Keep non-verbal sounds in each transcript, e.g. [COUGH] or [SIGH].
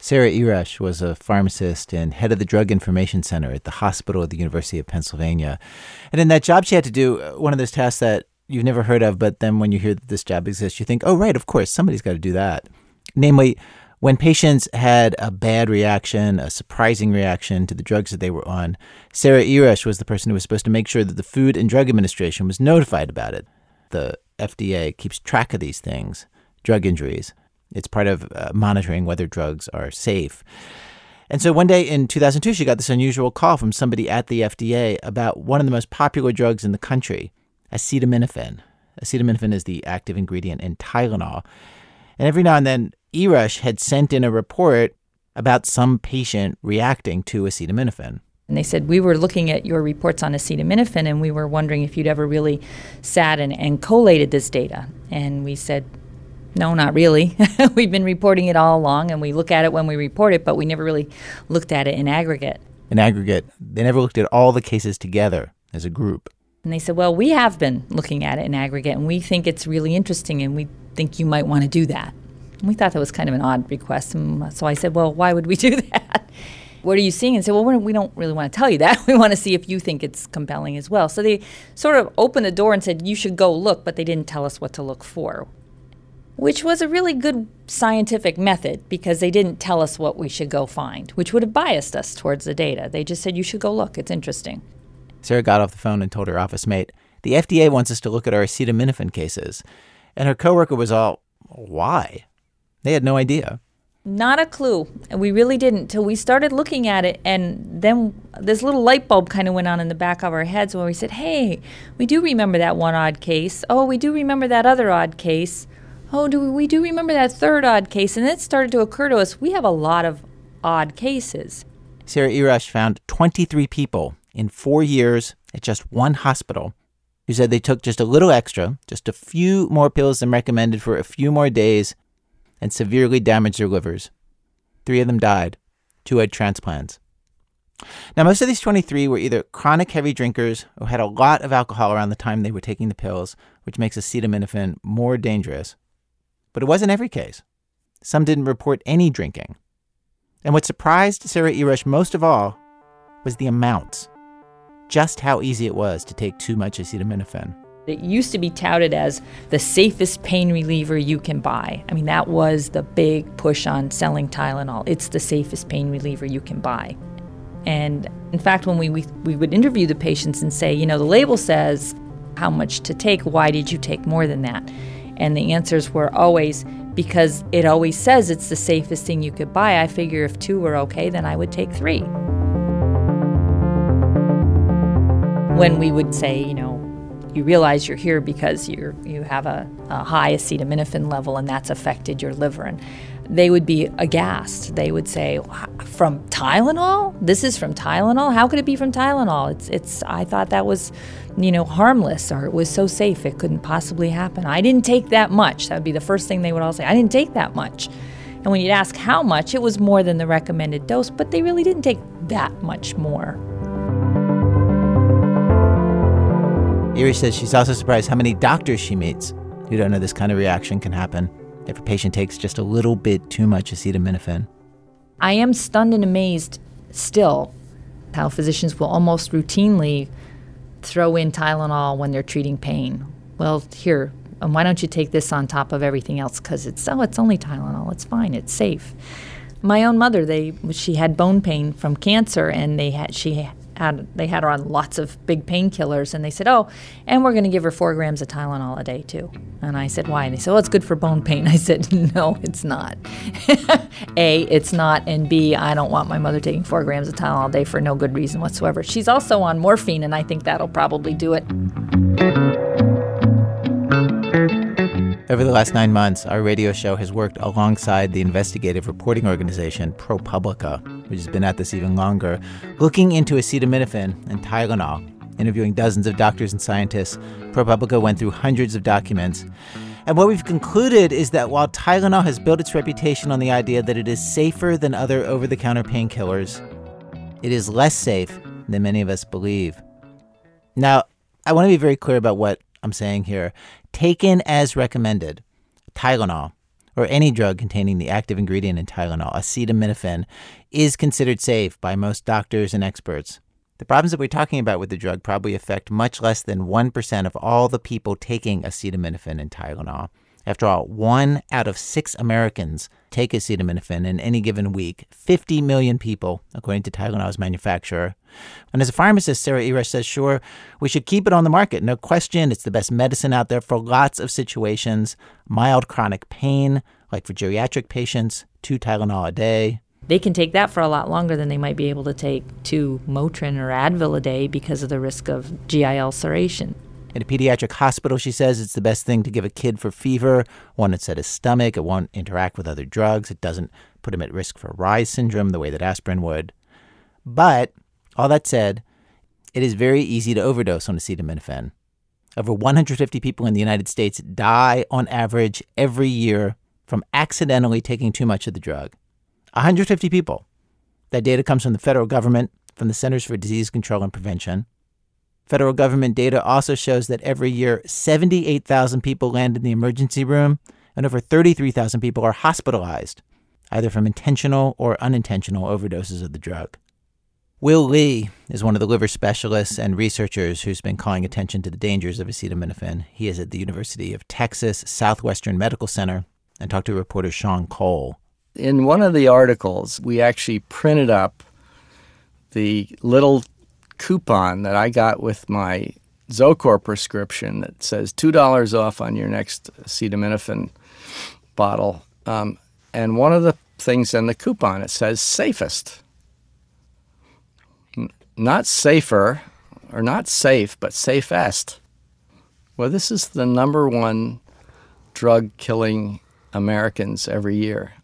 Sarah Erush was a pharmacist and head of the Drug Information Center at the hospital at the University of Pennsylvania. And in that job, she had to do uh, one of those tasks that you've never heard of, but then when you hear that this job exists, you think, oh, right, of course, somebody's got to do that. Namely, when patients had a bad reaction, a surprising reaction to the drugs that they were on, Sarah Erush was the person who was supposed to make sure that the Food and Drug Administration was notified about it. The FDA keeps track of these things, drug injuries. It's part of uh, monitoring whether drugs are safe. And so one day in 2002, she got this unusual call from somebody at the FDA about one of the most popular drugs in the country, acetaminophen. Acetaminophen is the active ingredient in Tylenol. And every now and then, Erush had sent in a report about some patient reacting to acetaminophen. And they said, We were looking at your reports on acetaminophen and we were wondering if you'd ever really sat and, and collated this data. And we said, no, not really. [LAUGHS] We've been reporting it all along, and we look at it when we report it, but we never really looked at it in aggregate. In aggregate, they never looked at all the cases together as a group. And they said, Well, we have been looking at it in aggregate, and we think it's really interesting, and we think you might want to do that. And we thought that was kind of an odd request. And so I said, Well, why would we [LAUGHS] do that? what are you seeing? And said, Well, we don't really want to tell you that. [LAUGHS] We want to see if you think it's compelling as well. So they sort of opened the door and said, You should go look, but they didn't tell us what to look for which was a really good scientific method because they didn't tell us what we should go find, which would have biased us towards the data. They just said, you should go look, it's interesting. Sarah got off the phone and told her office mate, the FDA wants us to look at our acetaminophen cases. And her coworker was all, why? They had no idea. Not a clue. And we really didn't till we started looking at it. And then this little light bulb kind of went on in the back of our heads where we said, hey, we do remember that one odd case. Oh, we do remember that other odd case oh, do we, we do remember that third odd case? And it started to occur to us we have a lot of odd cases. Sarah Erush found 23 people in four years at just one hospital who said they took just a little extra, just a few more pills than recommended for a few more days, and severely damaged their livers. Three of them died, two had transplants. Now, most of these 23 were either chronic heavy drinkers or had a lot of alcohol around the time they were taking the pills, which makes acetaminophen more dangerous. But it wasn't every case. Some didn't report any drinking. And what surprised Sarah Erush most of all was the amounts. Just how easy it was to take too much acetaminophen. It used to be touted as the safest pain reliever you can buy. I mean, that was the big push on selling Tylenol. It's the safest pain reliever you can buy. And in fact, when we, we, we would interview the patients and say, you know, the label says how much to take, why did you take more than that? And the answers were always because it always says it's the safest thing you could buy. I figure if two were okay, then I would take three. When we would say, you know, you realize you're here because you you have a, a high acetaminophen level and that's affected your liver. And they would be aghast. They would say, "From Tylenol? This is from Tylenol? How could it be from Tylenol? It's it's I thought that was, you know, harmless or it was so safe it couldn't possibly happen. I didn't take that much." That would be the first thing they would all say. "I didn't take that much." And when you'd ask how much, it was more than the recommended dose, but they really didn't take that much more. Erush says she's also surprised how many doctors she meets who don't know this kind of reaction can happen if a patient takes just a little bit too much acetaminophen. I am stunned and amazed still how physicians will almost routinely throw in Tylenol when they're treating pain. Well, here, um, why don't you take this on top of everything else? Because it's oh, it's only Tylenol. It's fine. It's safe. My own mother, they she had bone pain from cancer, and they had she had they had her on lots of big painkillers, and they said, "Oh, and we're going to give her four grams of Tylenol a day too." And I said, "Why?" And they said, "Well, it's good for bone pain." I said, [LAUGHS] "No, it's not. [LAUGHS] a, it's not, and B, I don't want my mother taking four grams of Tylenol a day for no good reason whatsoever. She's also on morphine, and I think that'll probably do it." Over the last nine months, our radio show has worked alongside the investigative reporting organization ProPublica, which has been at this even longer, looking into acetaminophen and Tylenol. Interviewing dozens of doctors and scientists, ProPublica went through hundreds of documents. And what we've concluded is that while Tylenol has built its reputation on the idea that it is safer than other over the counter painkillers, it is less safe than many of us believe. Now, I want to be very clear about what I'm saying here taken as recommended, Tylenol, or any drug containing the active ingredient in Tylenol, acetaminophen, is considered safe by most doctors and experts. The problems that we're talking about with the drug probably affect much less than 1% of all the people taking acetaminophen and Tylenol. After all, one out of six Americans take acetaminophen in any given week. 50 million people, according to Tylenol's manufacturer. And as a pharmacist, Sarah Erush says, sure, we should keep it on the market. No question. It's the best medicine out there for lots of situations. Mild chronic pain, like for geriatric patients, two Tylenol a day. They can take that for a lot longer than they might be able to take two Motrin or Advil a day because of the risk of GI ulceration. In a pediatric hospital, she says it's the best thing to give a kid for fever. One, it's at his stomach. It won't interact with other drugs. It doesn't put him at risk for Reye's syndrome the way that aspirin would. But, all that said, it is very easy to overdose on acetaminophen. Over 150 people in the United States die on average every year from accidentally taking too much of the drug. 150 people. That data comes from the federal government, from the Centers for Disease Control and Prevention. Federal government data also shows that every year 78,000 people land in the emergency room and over 33,000 people are hospitalized, either from intentional or unintentional overdoses of the drug. Will Lee is one of the liver specialists and researchers who's been calling attention to the dangers of acetaminophen. He is at the University of Texas Southwestern Medical Center and talked to reporter Sean Cole. In one of the articles, we actually printed up the little coupon that I got with my Zocor prescription that says $2 off on your next acetaminophen bottle. Um, and one of the things in the coupon, it says safest. Not safer or not safe, but safest. Well, this is the number one drug killing Americans every year.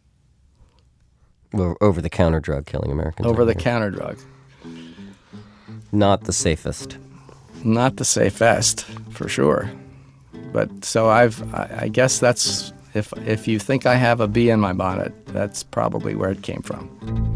Over the counter drug killing Americans. Over the counter drug. Not the safest. Not the safest, for sure. But so I've, I, I guess that's if if you think I have a bee in my bonnet, that's probably where it came from.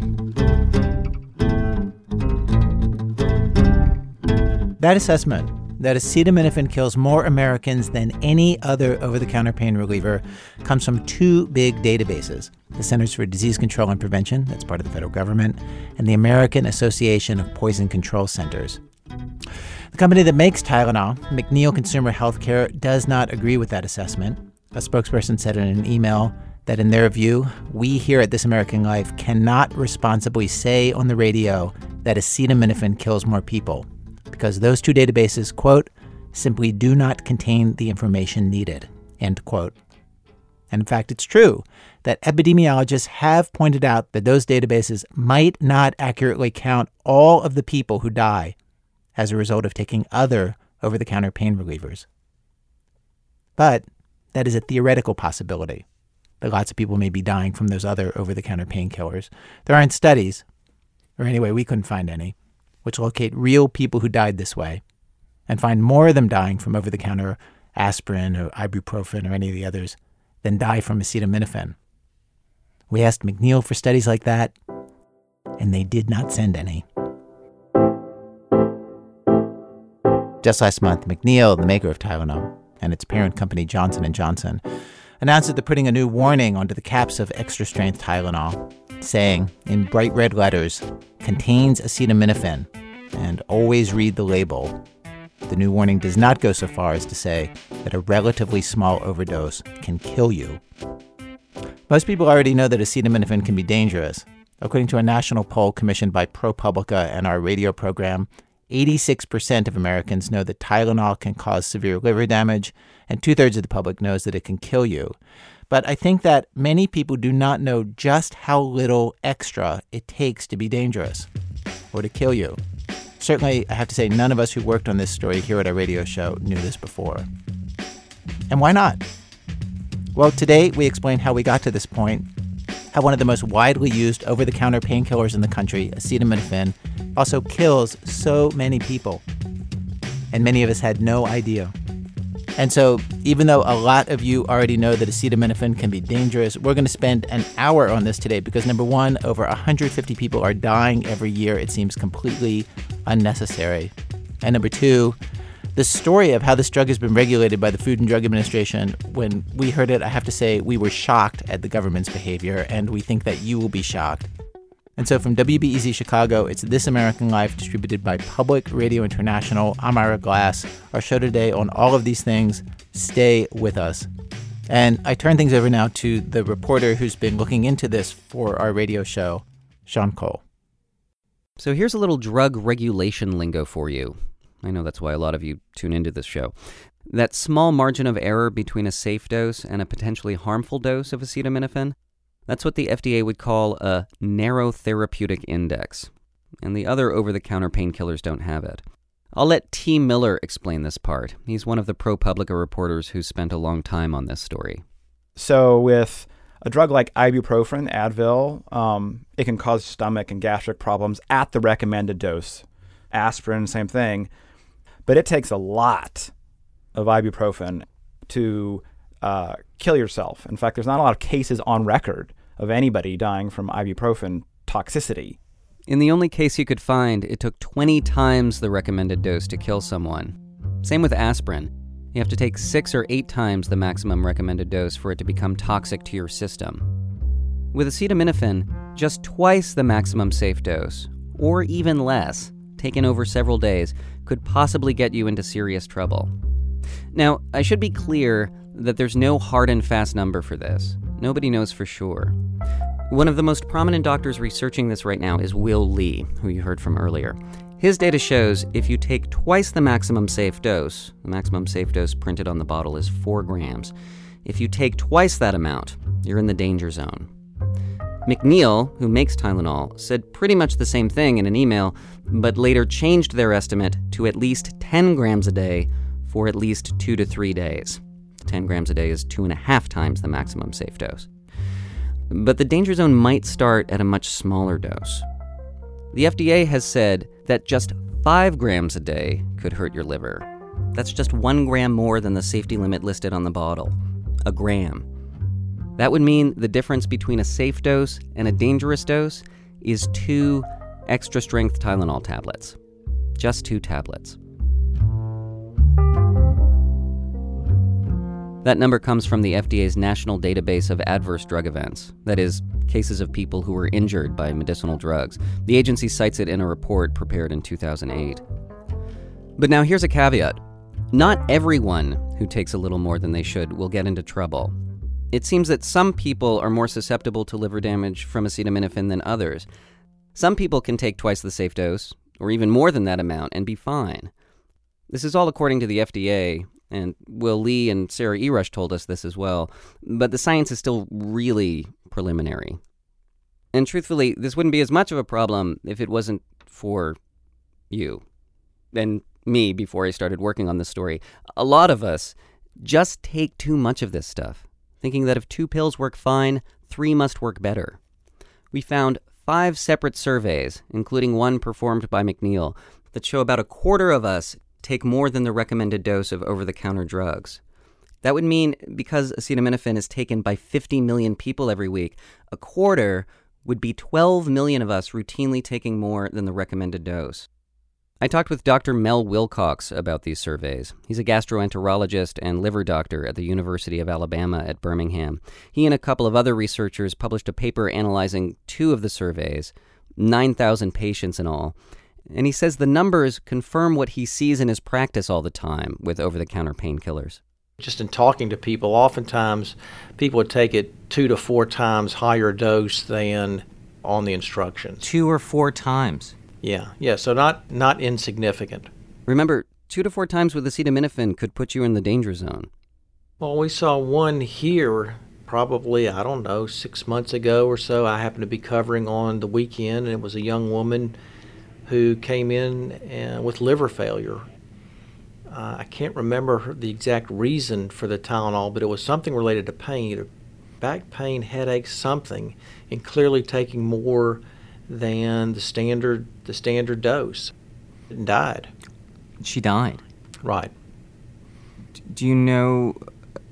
That assessment that acetaminophen kills more Americans than any other over the counter pain reliever comes from two big databases the Centers for Disease Control and Prevention, that's part of the federal government, and the American Association of Poison Control Centers. The company that makes Tylenol, McNeil Consumer Healthcare, does not agree with that assessment. A spokesperson said in an email that, in their view, we here at This American Life cannot responsibly say on the radio that acetaminophen kills more people because those two databases, quote, simply do not contain the information needed, end quote. And in fact, it's true that epidemiologists have pointed out that those databases might not accurately count all of the people who die as a result of taking other over the counter pain relievers. But that is a theoretical possibility that lots of people may be dying from those other over the counter painkillers. There aren't studies, or anyway, we couldn't find any, which locate real people who died this way and find more of them dying from over the counter aspirin or ibuprofen or any of the others than die from acetaminophen. We asked McNeil for studies like that, and they did not send any. Just last month, McNeil, the maker of Tylenol, and its parent company Johnson & Johnson, announced that they're putting a new warning onto the caps of extra-strength Tylenol, saying in bright red letters, contains acetaminophen, and always read the label. The new warning does not go so far as to say that a relatively small overdose can kill you. Most people already know that acetaminophen can be dangerous. According to a national poll commissioned by ProPublica and our radio program, 86% of Americans know that Tylenol can cause severe liver damage, and two thirds of the public knows that it can kill you. But I think that many people do not know just how little extra it takes to be dangerous or to kill you. Certainly, I have to say, none of us who worked on this story here at our radio show knew this before. And why not? Well, today we explain how we got to this point, how one of the most widely used over the counter painkillers in the country, acetaminophen, also kills so many people. And many of us had no idea. And so, even though a lot of you already know that acetaminophen can be dangerous, we're going to spend an hour on this today because number one, over 150 people are dying every year. It seems completely unnecessary. And number two, The story of how this drug has been regulated by the Food and Drug Administration, when we heard it, I have to say we were shocked at the government's behavior, and we think that you will be shocked. And so from WBEZ Chicago, it's This American Life distributed by Public Radio International. I'm Ira Glass. Our show today on all of these things. Stay with us. And I turn things over now to the reporter who's been looking into this for our radio show, Sean Cole. So here's a little drug regulation lingo for you. I know that's why a lot of you tune into this show. That small margin of error between a safe dose and a potentially harmful dose of acetaminophen, that's what the FDA would call a narrow therapeutic index. And the other over the counter painkillers don't have it. I'll let T. Miller explain this part. He's one of the ProPublica reporters who spent a long time on this story. So, with a drug like ibuprofen, Advil, um, it can cause stomach and gastric problems at the recommended dose. Aspirin, same thing. But it takes a lot of ibuprofen to uh, kill yourself. In fact, there's not a lot of cases on record of anybody dying from ibuprofen toxicity. In the only case you could find, it took 20 times the recommended dose to kill someone. Same with aspirin. You have to take six or eight times the maximum recommended dose for it to become toxic to your system. With acetaminophen, just twice the maximum safe dose, or even less, taken over several days, could possibly get you into serious trouble. Now, I should be clear that there's no hard and fast number for this. Nobody knows for sure. One of the most prominent doctors researching this right now is Will Lee, who you heard from earlier. His data shows if you take twice the maximum safe dose, the maximum safe dose printed on the bottle is 4 grams. If you take twice that amount, you're in the danger zone. McNeil, who makes Tylenol, said pretty much the same thing in an email, but later changed their estimate to at least 10 grams a day for at least two to three days. 10 grams a day is two and a half times the maximum safe dose. But the danger zone might start at a much smaller dose. The FDA has said that just 5 grams a day could hurt your liver. That's just 1 gram more than the safety limit listed on the bottle. A gram. That would mean the difference between a safe dose and a dangerous dose is two extra strength Tylenol tablets. Just two tablets. That number comes from the FDA's National Database of Adverse Drug Events, that is, cases of people who were injured by medicinal drugs. The agency cites it in a report prepared in 2008. But now here's a caveat not everyone who takes a little more than they should will get into trouble. It seems that some people are more susceptible to liver damage from acetaminophen than others. Some people can take twice the safe dose, or even more than that amount, and be fine. This is all according to the FDA, and Will Lee and Sarah Erush told us this as well, but the science is still really preliminary. And truthfully, this wouldn't be as much of a problem if it wasn't for you and me before I started working on this story. A lot of us just take too much of this stuff, thinking that if two pills work fine, three must work better. We found five separate surveys, including one performed by McNeil, that show about a quarter of us take more than the recommended dose of over the counter drugs. That would mean because acetaminophen is taken by 50 million people every week, a quarter would be 12 million of us routinely taking more than the recommended dose. I talked with Dr. Mel Wilcox about these surveys. He's a gastroenterologist and liver doctor at the University of Alabama at Birmingham. He and a couple of other researchers published a paper analyzing two of the surveys, 9,000 patients in all. And he says the numbers confirm what he sees in his practice all the time with over the counter painkillers. Just in talking to people, oftentimes people would take it two to four times higher dose than on the instructions. Two or four times. Yeah, yeah. So not not insignificant. Remember, two to four times with acetaminophen could put you in the danger zone. Well, we saw one here probably I don't know six months ago or so. I happened to be covering on the weekend, and it was a young woman who came in uh, with liver failure. Uh, I can't remember the exact reason for the Tylenol, but it was something related to pain, either back pain, headache, something, and clearly taking more than the standard the standard dose. And died. She died. Right. Do you know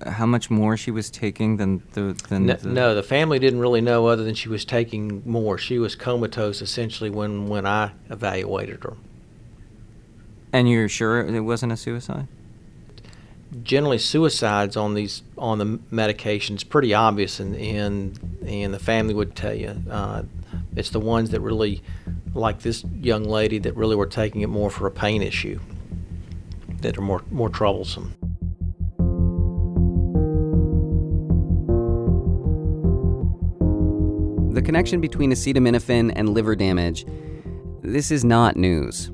how much more she was taking than the than no, the... no, the family didn't really know other than she was taking more. She was comatose essentially when when I evaluated her. And you're sure it wasn't a suicide? Generally, suicides on these on the medications pretty obvious, and and and the family would tell you uh, it's the ones that really, like this young lady, that really were taking it more for a pain issue that are more more troublesome. The connection between acetaminophen and liver damage, this is not news.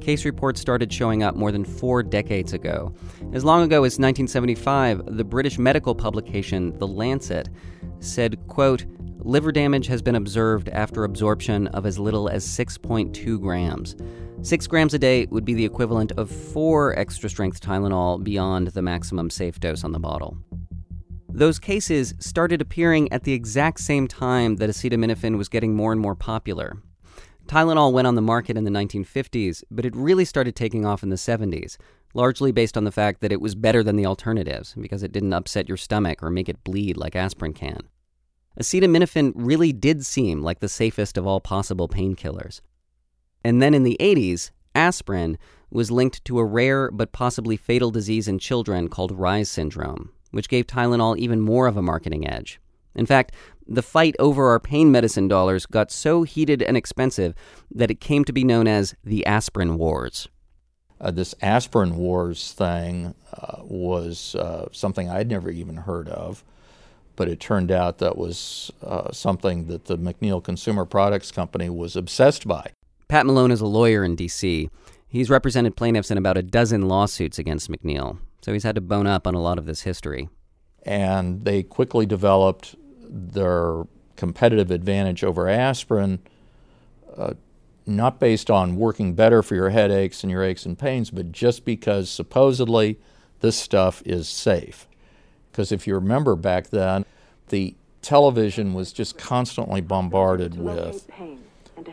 Case reports started showing up more than four decades ago. As long ago as 1975, the British medical publication The Lancet said, quote, liver damage has been observed after absorption of as little as 6.2 grams. Six grams a day would be the equivalent of four extra strength Tylenol beyond the maximum safe dose on the bottle. Those cases started appearing at the exact same time that acetaminophen was getting more and more popular. Tylenol went on the market in the 1950s, but it really started taking off in the 70s, largely based on the fact that it was better than the alternatives because it didn't upset your stomach or make it bleed like aspirin can. Acetaminophen really did seem like the safest of all possible painkillers. And then in the 80s, aspirin was linked to a rare but possibly fatal disease in children called Reye's syndrome, which gave Tylenol even more of a marketing edge. In fact, the fight over our pain medicine dollars got so heated and expensive that it came to be known as the aspirin wars. Uh, this aspirin wars thing uh, was uh, something I'd never even heard of, but it turned out that was uh, something that the McNeil Consumer Products Company was obsessed by. Pat Malone is a lawyer in D.C. He's represented plaintiffs in about a dozen lawsuits against McNeil, so he's had to bone up on a lot of this history. And they quickly developed their competitive advantage over aspirin, uh, not based on working better for your headaches and your aches and pains, but just because supposedly this stuff is safe. Because if you remember back then, the television was just constantly bombarded with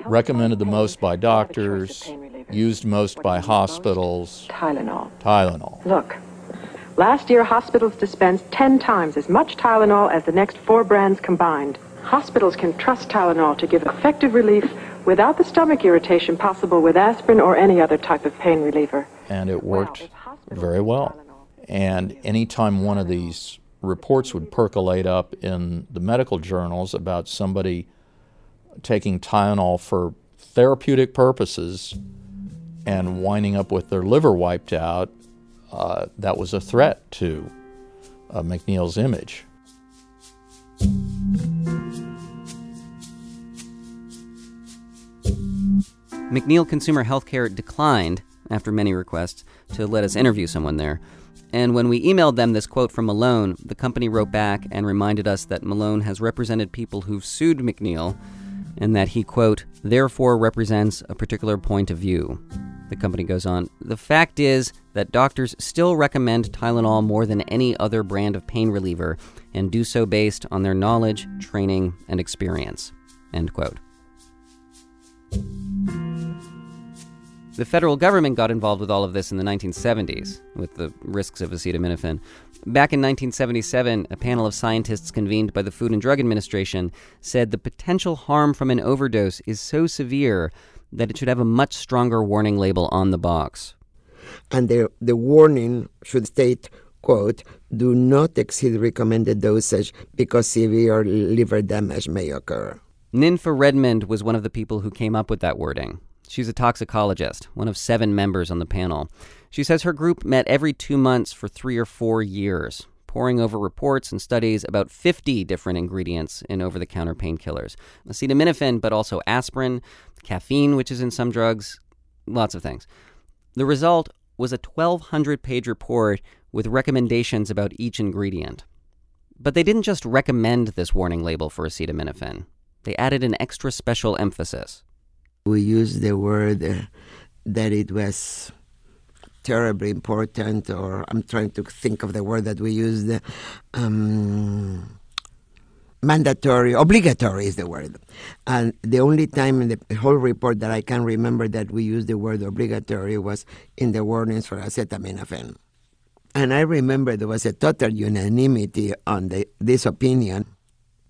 recommended the most by doctors, used most by hospitals. Tylenol. Tylenol. Look, last year hospitals dispensed 10 times as much Tylenol as the next four brands combined. Hospitals can trust Tylenol to give effective relief without the stomach irritation possible with aspirin or any other type of pain reliever. And it worked very well. And anytime one of these reports would percolate up in the medical journals about somebody taking Tylenol for therapeutic purposes and winding up with their liver wiped out, uh, that was a threat to uh, McNeil's image. McNeil Consumer Healthcare declined, after many requests, to let us interview someone there. And when we emailed them this quote from Malone, the company wrote back and reminded us that Malone has represented people who've sued McNeil and that he, quote, therefore represents a particular point of view. The company goes on, the fact is that doctors still recommend Tylenol more than any other brand of pain reliever and do so based on their knowledge, training, and experience. End quote. The federal government got involved with all of this in the 1970s with the risks of acetaminophen. Back in 1977, a panel of scientists convened by the Food and Drug Administration said the potential harm from an overdose is so severe that it should have a much stronger warning label on the box. And the, the warning should state, quote, do not exceed recommended dosage because severe liver damage may occur. Ninfa Redmond was one of the people who came up with that wording. She's a toxicologist, one of seven members on the panel. She says her group met every two months for three or four years, poring over reports and studies about 50 different ingredients in over the counter painkillers acetaminophen, but also aspirin, caffeine, which is in some drugs, lots of things. The result was a 1,200 page report with recommendations about each ingredient. But they didn't just recommend this warning label for acetaminophen, they added an extra special emphasis. We used the word uh, that it was terribly important, or I'm trying to think of the word that we used. Um, mandatory, obligatory is the word. And the only time in the whole report that I can remember that we used the word obligatory was in the warnings for acetaminophen. And I remember there was a total unanimity on the, this opinion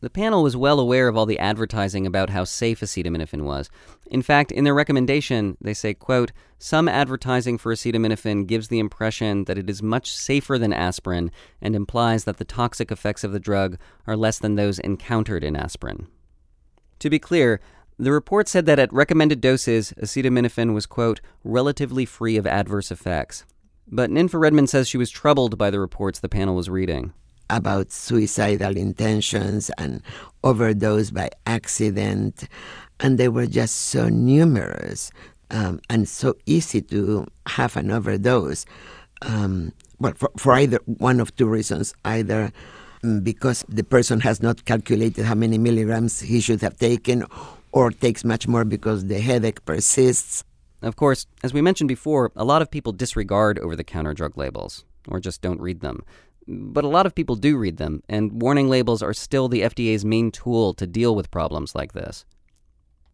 The panel was well aware of all the advertising about how safe acetaminophen was. In fact, in their recommendation, they say, quote, some advertising for acetaminophen gives the impression that it is much safer than aspirin and implies that the toxic effects of the drug are less than those encountered in aspirin. To be clear, the report said that at recommended doses, acetaminophen was, quote, relatively free of adverse effects. But Ninfa Redmond says she was troubled by the reports the panel was reading about suicidal intentions and overdose by accident. And they were just so numerous um, and so easy to have an overdose. Um, well, for, for either one of two reasons either mm, because the person has not calculated how many milligrams he should have taken, or takes much more because the headache persists. Of course, as we mentioned before, a lot of people disregard over the counter drug labels, or just don't read them. But a lot of people do read them, and warning labels are still the FDA's main tool to deal with problems like this.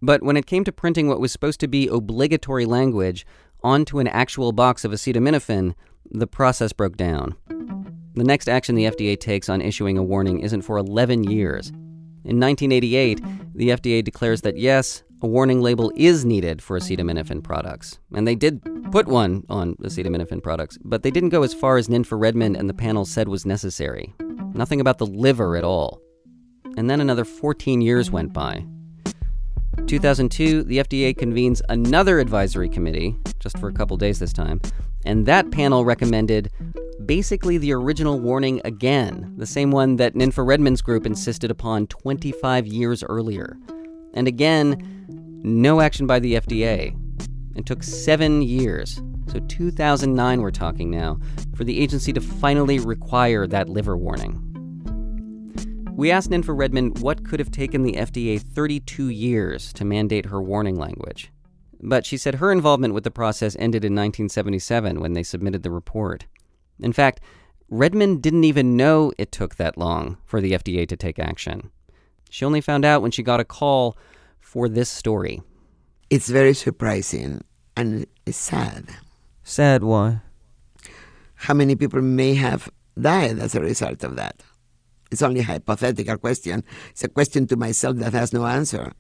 But when it came to printing what was supposed to be obligatory language onto an actual box of acetaminophen, the process broke down. The next action the FDA takes on issuing a warning isn't for 11 years. In 1988, the FDA declares that yes, a warning label is needed for oh. acetaminophen products. And they did put one on acetaminophen products, but they didn't go as far as Ninfa Redmond and the panel said was necessary. Nothing about the liver at all. And then another 14 years went by. 2002, the FDA convenes another advisory committee, just for a couple days this time, and that panel recommended basically the original warning again, the same one that Ninfa Redmond's group insisted upon 25 years earlier. And again, no action by the FDA. It took seven years, so 2009 we're talking now, for the agency to finally require that liver warning. We asked Ninfa Redmond what could have taken the FDA 32 years to mandate her warning language. But she said her involvement with the process ended in 1977 when they submitted the report. In fact, Redmond didn't even know it took that long for the FDA to take action. She only found out when she got a call for this story. It's very surprising and it's sad. Sad why? How many people may have died as a result of that? It's only a hypothetical question. It's a question to myself that has no answer.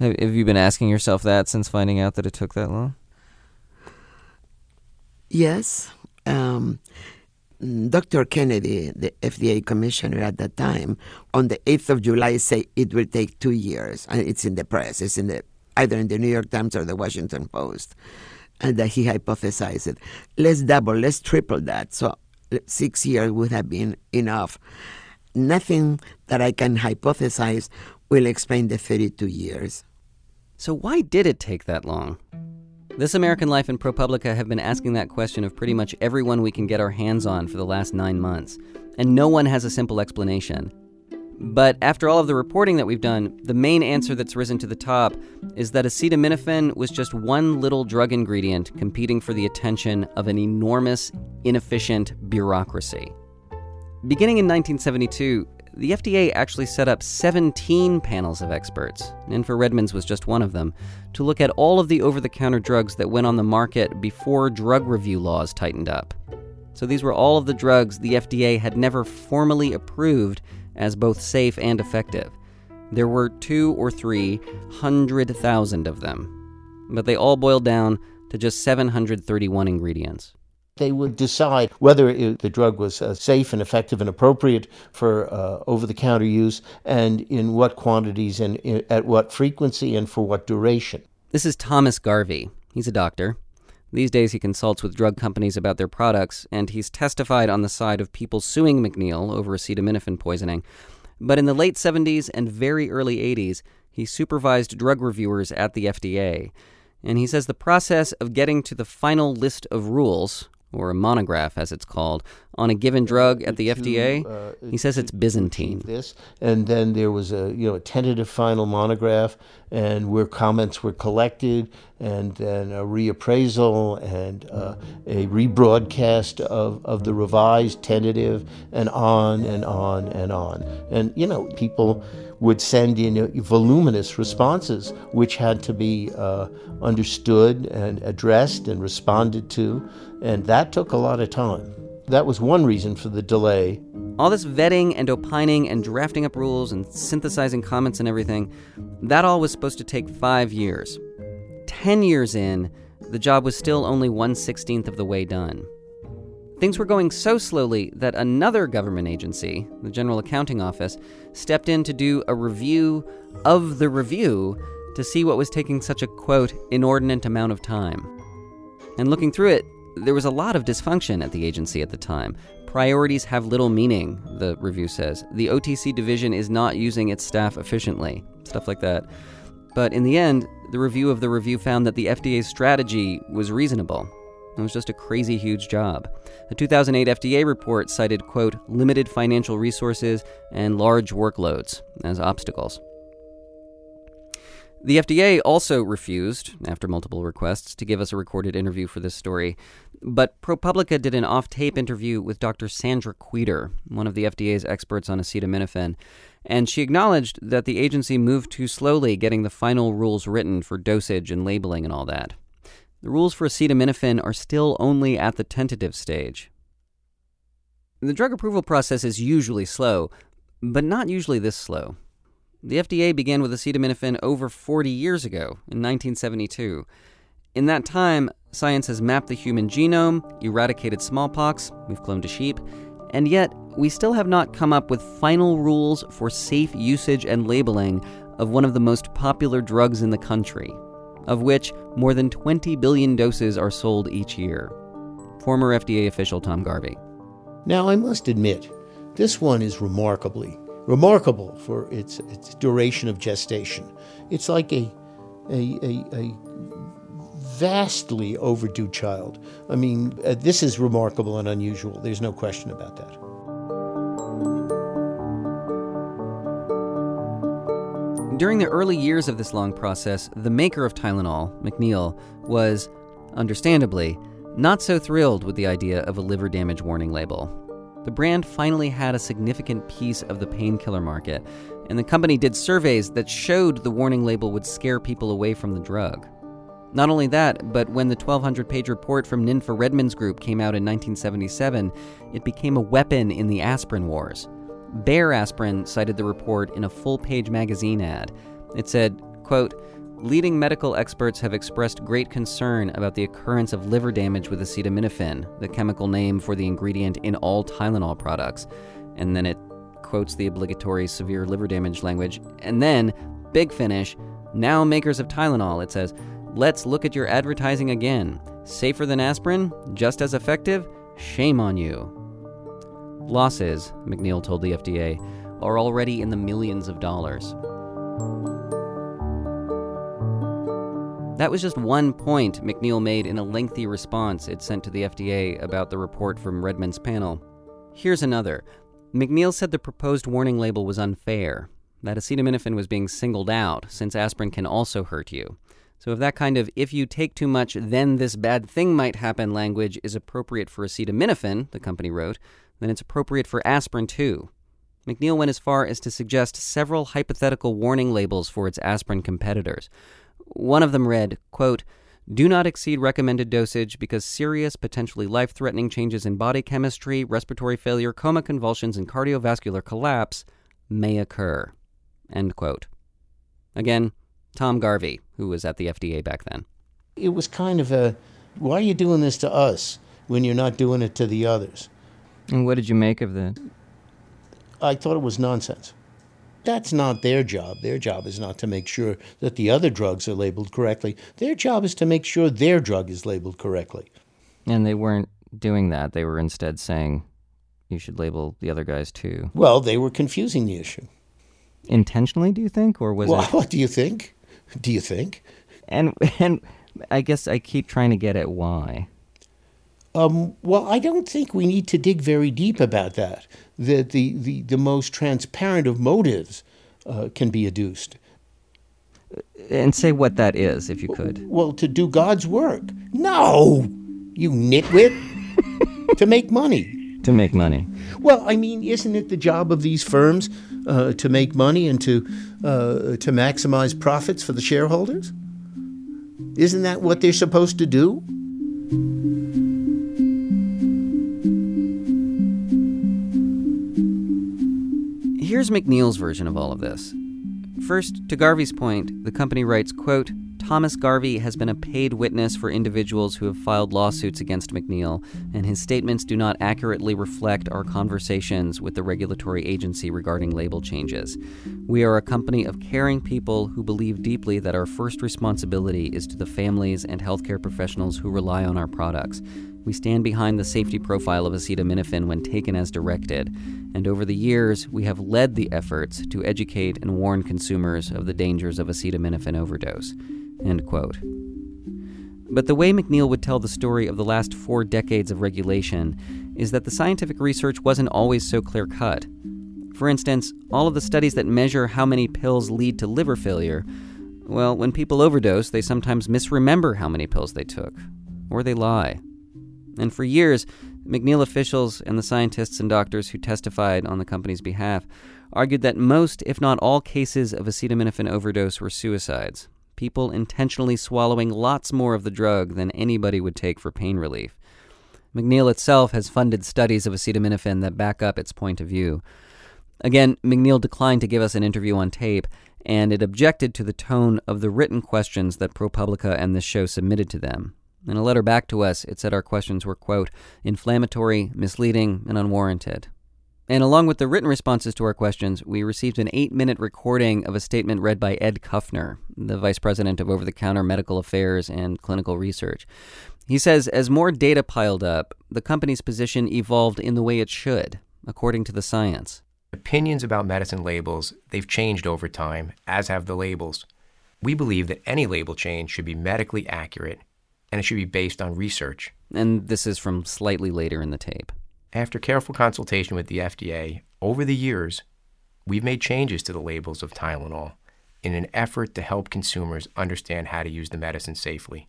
Have you been asking yourself that since finding out that it took that long? Yes. Um, Mm, Dr. Kennedy, the FDA commissioner at that time, on the 8th of July said it will take two years. And it's in the press. It's in the either in the New York Times or the Washington Post. And that he hypothesized it. Let's double, let's triple that. So six years would have been enough. Nothing that I can hypothesize will explain the 32 years. So, why did it take that long? This American Life and ProPublica have been asking that question of pretty much everyone we can get our hands on for the last nine months, and no one has a simple explanation. But after all of the reporting that we've done, the main answer that's risen to the top is that acetaminophen was just one little drug ingredient competing for the attention of an enormous, inefficient bureaucracy. Beginning in 1972, the FDA actually set up 17 panels of experts, and for Redmond's was just one of them, to look at all of the over the counter drugs that went on the market before drug review laws tightened up. So these were all of the drugs the FDA had never formally approved as both safe and effective. There were two or three hundred thousand of them, but they all boiled down to just 731 ingredients. They would decide whether it, the drug was uh, safe and effective and appropriate for uh, over the counter use and in what quantities and in, at what frequency and for what duration. This is Thomas Garvey. He's a doctor. These days, he consults with drug companies about their products, and he's testified on the side of people suing McNeil over acetaminophen poisoning. But in the late 70s and very early 80s, he supervised drug reviewers at the FDA. And he says the process of getting to the final list of rules, or a monograph as it's called, on a given drug at the to, FDA. Uh, he says it's Byzantine. This, and then there was a you know a tentative final monograph, and where comments were collected, and then a reappraisal and uh, a rebroadcast of, of the revised tentative, and on and on and on. And you know people would send in voluminous responses, which had to be uh, understood and addressed and responded to, and that took a lot of time. That was one reason for the delay. All this vetting and opining and drafting up rules and synthesizing comments and everything, that all was supposed to take five years. Ten years in, the job was still only one sixteenth of the way done. Things were going so slowly that another government agency, the General Accounting Office, stepped in to do a review of the review to see what was taking such a quote, inordinate amount of time. And looking through it, there was a lot of dysfunction at the agency at the time. Priorities have little meaning, the review says. The OTC division is not using its staff efficiently, stuff like that. But in the end, the review of the review found that the FDA's strategy was reasonable it was just a crazy huge job. The 2008 FDA report cited, quote, limited financial resources and large workloads as obstacles. The FDA also refused, after multiple requests, to give us a recorded interview for this story. But ProPublica did an off tape interview with Dr. Sandra Kweder, one of the FDA's experts on acetaminophen, and she acknowledged that the agency moved too slowly getting the final rules written for dosage and labeling and all that. The rules for acetaminophen are still only at the tentative stage. The drug approval process is usually slow, but not usually this slow. The FDA began with acetaminophen over 40 years ago, in 1972. In that time, science has mapped the human genome, eradicated smallpox, we've cloned a sheep, and yet we still have not come up with final rules for safe usage and labeling of one of the most popular drugs in the country of which more than 20 billion doses are sold each year. Former FDA official Tom Garvey. Now, I must admit, this one is remarkably remarkable for its, its duration of gestation. It's like a, a, a, a vastly overdue child. I mean, uh, this is remarkable and unusual. There's no question about that. During the early years of this long process, the maker of Tylenol, McNeil, was, understandably, not so thrilled with the idea of a liver damage warning label. The brand finally had a significant piece of the painkiller market, and the company did surveys that showed the warning label would scare people away from the drug. Not only that, but when the 1200 page report from Ninfa Redmond's group came out in 1977, it became a weapon in the aspirin wars. Bayer Aspirin cited the report in a full page magazine ad. It said, quote, Leading medical experts have expressed great concern about the occurrence of liver damage with acetaminophen, the chemical name for the ingredient in all Tylenol products. And then it quotes the obligatory severe liver damage language. And then, big finish, now makers of Tylenol, it says, let's look at your advertising again. Safer than aspirin? Just as effective? Shame on you. Losses, McNeil told the FDA, are already in the millions of dollars. That was just one point McNeil made in a lengthy response it sent to the FDA about the report from Redmond's panel. Here's another. McNeil said the proposed warning label was unfair, that acetaminophen was being singled out, since aspirin can also hurt you. So, if that kind of if you take too much, then this bad thing might happen language is appropriate for acetaminophen, the company wrote, then it's appropriate for aspirin too. McNeil went as far as to suggest several hypothetical warning labels for its aspirin competitors. One of them read, quote, do not exceed recommended dosage because serious, potentially life threatening changes in body chemistry, respiratory failure, coma convulsions, and cardiovascular collapse may occur. End quote. Again, Tom Garvey, who was at the FDA back then. It was kind of a why are you doing this to us when you're not doing it to the others? And what did you make of that? I thought it was nonsense. That's not their job. Their job is not to make sure that the other drugs are labeled correctly. Their job is to make sure their drug is labeled correctly. And they weren't doing that. They were instead saying you should label the other guys too. Well, they were confusing the issue. Intentionally, do you think, or was well, it? [LAUGHS] What do you think? Do you think? And [LAUGHS] and I guess I keep trying to get at why. Um, well, I don't think we need to dig very deep about that. That the, the, the most transparent of motives uh, can be adduced. And say what that is, if you could. Well, to do God's work. No, you nitwit. [LAUGHS] to make money. To make money. Well, I mean, isn't it the job of these firms uh, to make money and to uh, to maximize profits for the shareholders? Isn't that what they're supposed to do? Here's McNeil's version of all of this. First, to Garvey's point, the company writes, quote, Thomas Garvey has been a paid witness for individuals who have filed lawsuits against McNeil, and his statements do not accurately reflect our conversations with the regulatory agency regarding label changes. We are a company of caring people who believe deeply that our first responsibility is to the families and healthcare professionals who rely on our products. We stand behind the safety profile of acetaminophen when taken as directed, and over the years, we have led the efforts to educate and warn consumers of the dangers of acetaminophen overdose. End quote. But the way McNeil would tell the story of the last four decades of regulation is that the scientific research wasn't always so clear cut. For instance, all of the studies that measure how many pills lead to liver failure, well, when people overdose, they sometimes misremember how many pills they took, or they lie. And for years, McNeil officials and the scientists and doctors who testified on the company's behalf argued that most, if not all, cases of acetaminophen overdose were suicides, people intentionally swallowing lots more of the drug than anybody would take for pain relief. McNeil itself has funded studies of acetaminophen that back up its point of view. Again, McNeil declined to give us an interview on tape, and it objected to the tone of the written questions that ProPublica and this show submitted to them. In a letter back to us, it said our questions were, quote, inflammatory, misleading, and unwarranted. And along with the written responses to our questions, we received an eight minute recording of a statement read by Ed Kuffner, the Vice President of Over the Counter Medical Affairs and Clinical Research. He says as more data piled up, the company's position evolved in the way it should, according to the science. Opinions about medicine labels, they've changed over time, as have the labels. We believe that any label change should be medically accurate and it should be based on research. And this is from slightly later in the tape. After careful consultation with the FDA, over the years, we've made changes to the labels of Tylenol in an effort to help consumers understand how to use the medicine safely.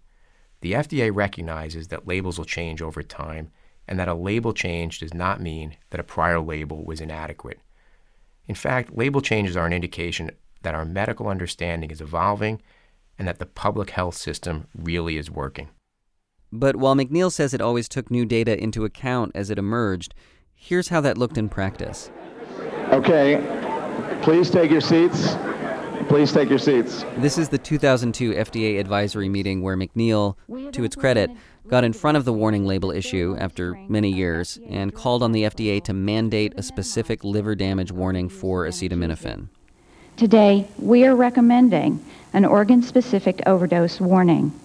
The FDA recognizes that labels will change over time and that a label change does not mean that a prior label was inadequate. In fact, label changes are an indication that our medical understanding is evolving and that the public health system really is working. But while McNeil says it always took new data into account as it emerged, here's how that looked in practice. Okay, please take your seats. Please take your seats. This is the 2002 FDA advisory meeting where McNeil, to its credit, got in front of the warning label issue after many years and called on the FDA to mandate a specific liver damage warning for acetaminophen. Today, we are recommending an organ specific overdose warning.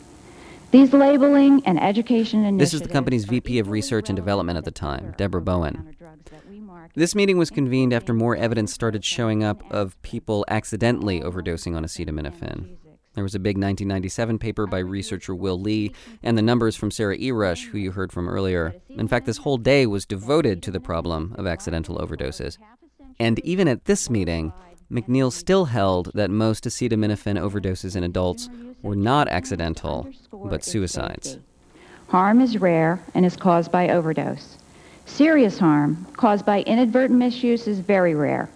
These labeling and education initiatives. This is the company's VP of Research and Development at the time, Deborah Bowen. This meeting was convened after more evidence started showing up of people accidentally overdosing on acetaminophen. There was a big 1997 paper by researcher Will Lee, and the numbers from Sarah Erush, who you heard from earlier. In fact, this whole day was devoted to the problem of accidental overdoses. And even at this meeting, McNeil still held that most acetaminophen overdoses in adults were not accidental, but suicides. Harm is rare and is caused by overdose. Serious harm caused by inadvertent misuse is very rare.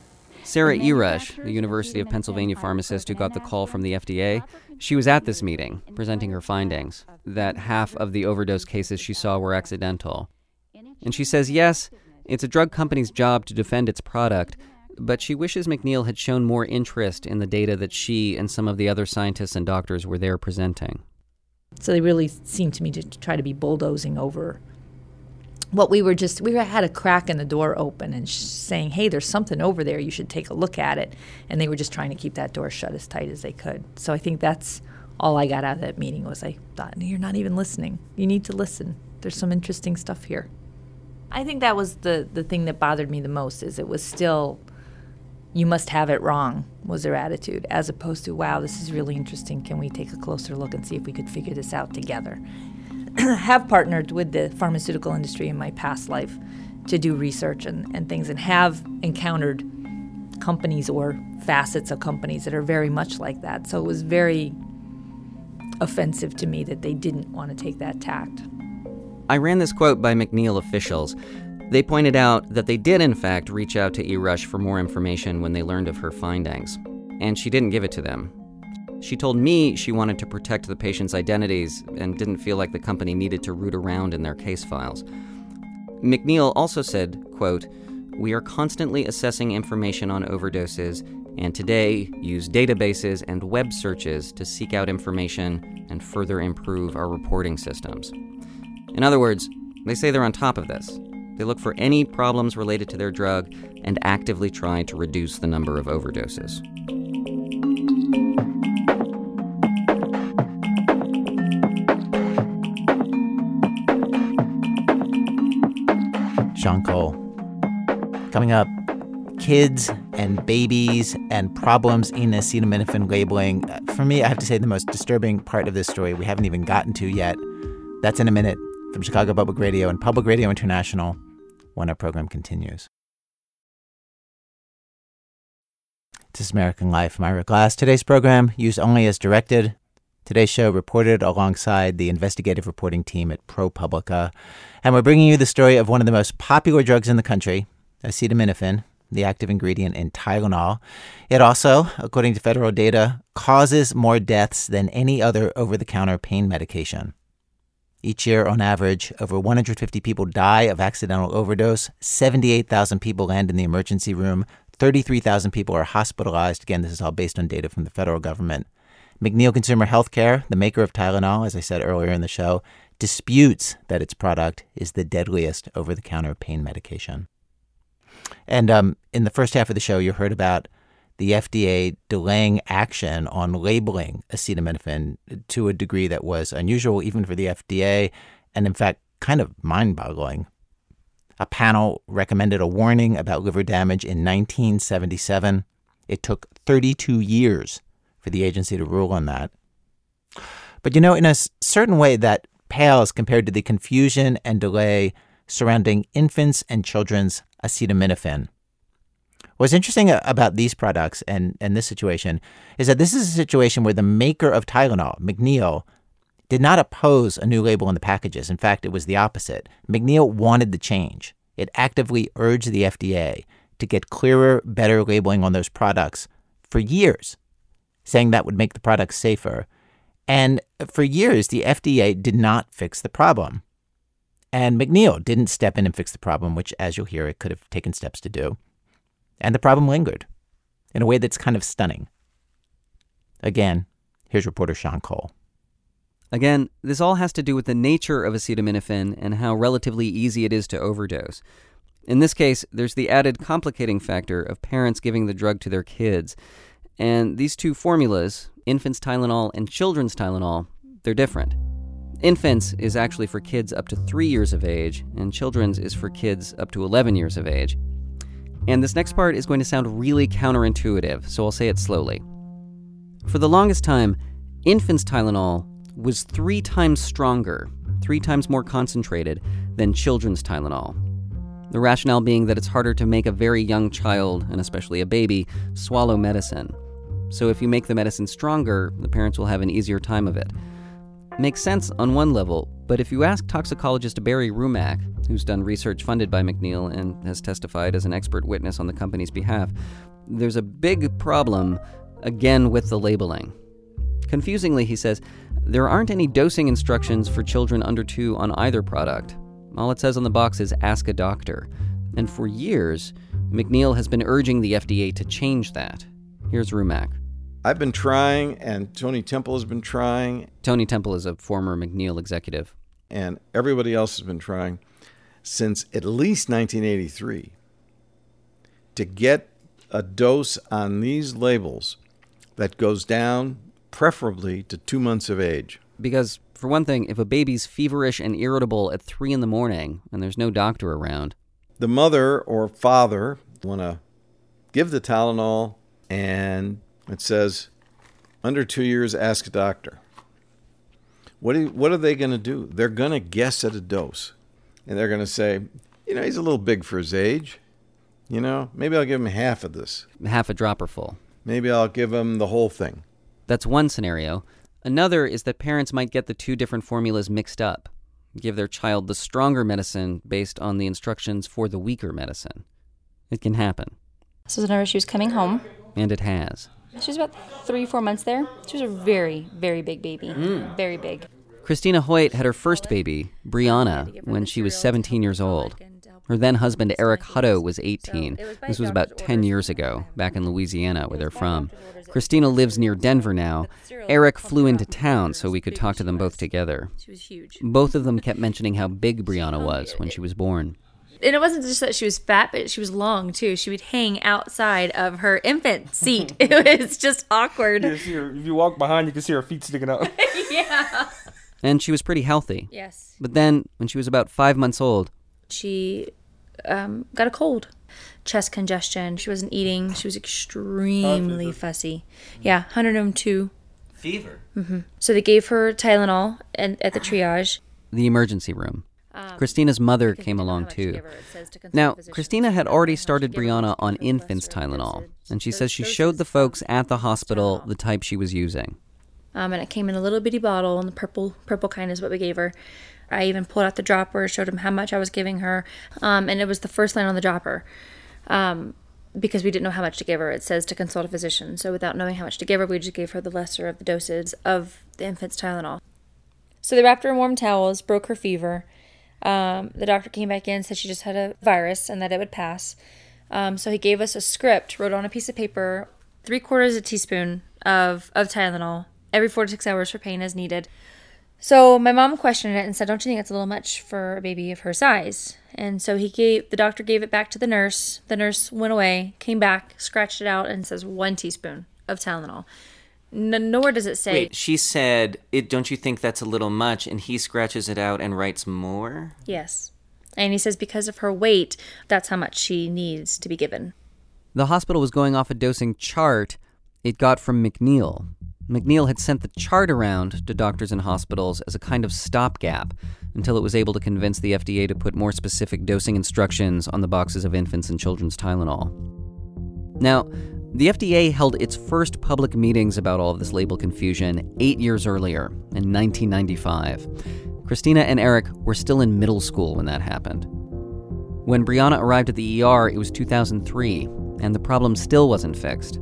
Sarah Erush, the University of Pennsylvania pharmacist who got the call from the FDA, she was at this meeting presenting her findings that half of the overdose cases she saw were accidental. And she says, yes, it's a drug company's job to defend its product, but she wishes McNeil had shown more interest in the data that she and some of the other scientists and doctors were there presenting. So they really seemed to me to try to be bulldozing over what we were just we had a crack in the door open and saying hey there's something over there. You should take a look at it. And they were just trying to keep that door shut as tight as they could. So i think that's all i got out of that meeting was i thought you're not even listening. You need to listen. There's some interesting stuff here. I think that was the the thing that bothered me the most is it was still you must have it wrong was their attitude as opposed to wow this is really interesting. Can we take a closer look and see if we could figure this out together? [CLEARS THROAT] Have partnered with the pharmaceutical industry in my past life to do research and, and things and have encountered companies or facets of companies that are very much like that. So it was very offensive to me that they didn't want to take that tact. I ran this quote by mcneil officials they pointed out that they did, in fact, reach out to Erush for more information when they learned of her findings, and she didn't give it to them. She told me she wanted to protect the patients' identities and didn't feel like the company needed to root around in their case files. McNeil also said, quote, we are constantly assessing information on overdoses and today use databases and web searches to seek out information and further improve our reporting systems. In other words, they say they're on top of this. They look for any problems related to their drug and actively try to reduce the number of overdoses. Sean Cole. Coming up, kids and babies and problems in acetaminophen labeling. Uh, For me, I have to say the most disturbing part of this story we haven't even gotten to yet. That's in a minute from Chicago Public Radio and Public Radio International when our program continues. This is American Life. I'm Ira Glass. Today's program used only as directed. Today's show reported alongside the investigative reporting team at ProPublica. And we're bringing you the story of one of the most popular drugs in the country, acetaminophen, the active ingredient in Tylenol. It also, according to federal data, causes more deaths than any other over the counter pain medication. Each year, on average, over 150 people die of accidental overdose, 78,000 people land in the emergency room, 33,000 people are hospitalized. Again, this is all based on data from the federal government. McNeil Consumer Healthcare, the maker of Tylenol, as I said earlier in the show, disputes that its product is the deadliest over the counter pain medication. And um, in the first half of the show, you heard about the FDA delaying action on labeling acetaminophen to a degree that was unusual even for the FDA, and in fact, kind of mind boggling. A panel recommended a warning about liver damage in 1977. It took 32 years for the agency to rule on that. But you know, in a certain way, that pales compared to the confusion and delay surrounding infants and children's acetaminophen. What's interesting uh, about these products and, and this situation is that this is a situation where the maker of Tylenol, McNeil, did not oppose a new label on the packages. In fact, it was the opposite. McNeil wanted the change. It actively urged the FDA to get clearer, better labeling on those products for years, saying that would make the products safer. And for years, the FDA did not fix the problem. And McNeil didn't step in and fix the problem, which, as you'll hear, it could have taken steps to do. And the problem lingered in a way that's kind of stunning. Again, here's reporter Sean Cole. Again, this all has to do with the nature of acetaminophen and how relatively easy it is to overdose. In this case, there's the added complicating factor of parents giving the drug to their kids. And these two formulas, infants Tylenol and children's Tylenol, they're different. Infants is actually for kids up to 3 years of age, and children's is for kids up to 11 years of age. And this next part is going to sound really counterintuitive, so I'll say it slowly. For the longest time, infants' Tylenol was three times stronger, three times more concentrated than children's Tylenol. The rationale being that it's harder to make a very young child, and especially a baby, swallow medicine. So if you make the medicine stronger, the parents will have an easier time of it. Makes sense on one level, but if you ask toxicologist Barry Rumack, who's done research funded by McNeil and has testified as an expert witness on the company's behalf, there's a big problem, again, with the labeling. Confusingly, he says, there aren't any dosing instructions for children under two on either product. All it says on the box is ask a doctor. And for years, McNeil has been urging the FDA to change that. Here's Rumack. I've been trying, and Tony Temple has been trying. Tony Temple is a former McNeil executive. And everybody else has been trying since at least 1983 to get a dose on these labels that goes down preferably to two months of age. Because, for one thing, if a baby's feverish and irritable at three in the morning and there's no doctor around, the mother or father want to give the Tylenol and it says, under two years, ask a doctor. What, do, what are they going to do? They're going to guess at a dose. And they're going to say, you know, he's a little big for his age. You know, maybe I'll give him half of this. half a dropper full. Maybe I'll give him the whole thing. That's one scenario. Another is that parents might get the two different formulas mixed up, give their child the stronger medicine based on the instructions for the weaker medicine. It can happen. This was whenever she was coming home. And it has. She was about three, four months there. She was a very, very big baby. Mm. Very big. Christina Hoyt had her first baby, Brianna, when she was 17 years old. Her then husband, Eric Hutto, was 18. This was about 10 years ago, back in Louisiana, where they're from. Christina lives near Denver now. Eric flew into town so we could talk to them both together. She was huge. Both of them kept mentioning how big Brianna was when she was born. And it wasn't just that she was fat, but she was long too. She would hang outside of her infant seat. [LAUGHS] it was just awkward. You her, if you walk behind, you can see her feet sticking out. [LAUGHS] yeah. And she was pretty healthy. Yes. But then, when she was about five months old, She um, got a cold, chest congestion. She wasn't eating. She was extremely fussy. Yeah, 102. Fever. hmm So they gave her Tylenol and at the [SIGHS] triage. the emergency room. Um, Christina's mother came along too. Now, Christina had already started Brianna on infants Tylenol, and she says she showed the folks at the hospital the type she was using. Um, and it came in a little bitty bottle, and the purple purple kind is what we gave her. I even pulled out the dropper, showed him how much I was giving her, um, and it was the first line on the dropper. Um, because we didn't know how much to give her, it says to consult a physician. So without knowing how much to give her, we just gave her the lesser of the doses of the infant's Tylenol. So they wrapped her in warm towels, broke her fever. Um, the doctor came back in, said she just had a virus and that it would pass. Um, so he gave us a script, wrote on a piece of paper, three quarters of a teaspoon of, of Tylenol every four to six hours for pain as needed. So my mom questioned it and said, "Don't you think that's a little much for a baby of her size?" And so he gave the doctor gave it back to the nurse. The nurse went away, came back, scratched it out, and says one teaspoon of Tylenol. N- nowhere does it say. Wait, she said, it, "Don't you think that's a little much?" And he scratches it out and writes more. Yes, and he says because of her weight, that's how much she needs to be given. The hospital was going off a dosing chart it got from McNeil. McNeil had sent the chart around to doctors and hospitals as a kind of stopgap until it was able to convince the FDA to put more specific dosing instructions on the boxes of infants and children's Tylenol. Now, the FDA held its first public meetings about all of this label confusion eight years earlier, in 1995. Christina and Eric were still in middle school when that happened. When Brianna arrived at the ER, it was 2003, and the problem still wasn't fixed.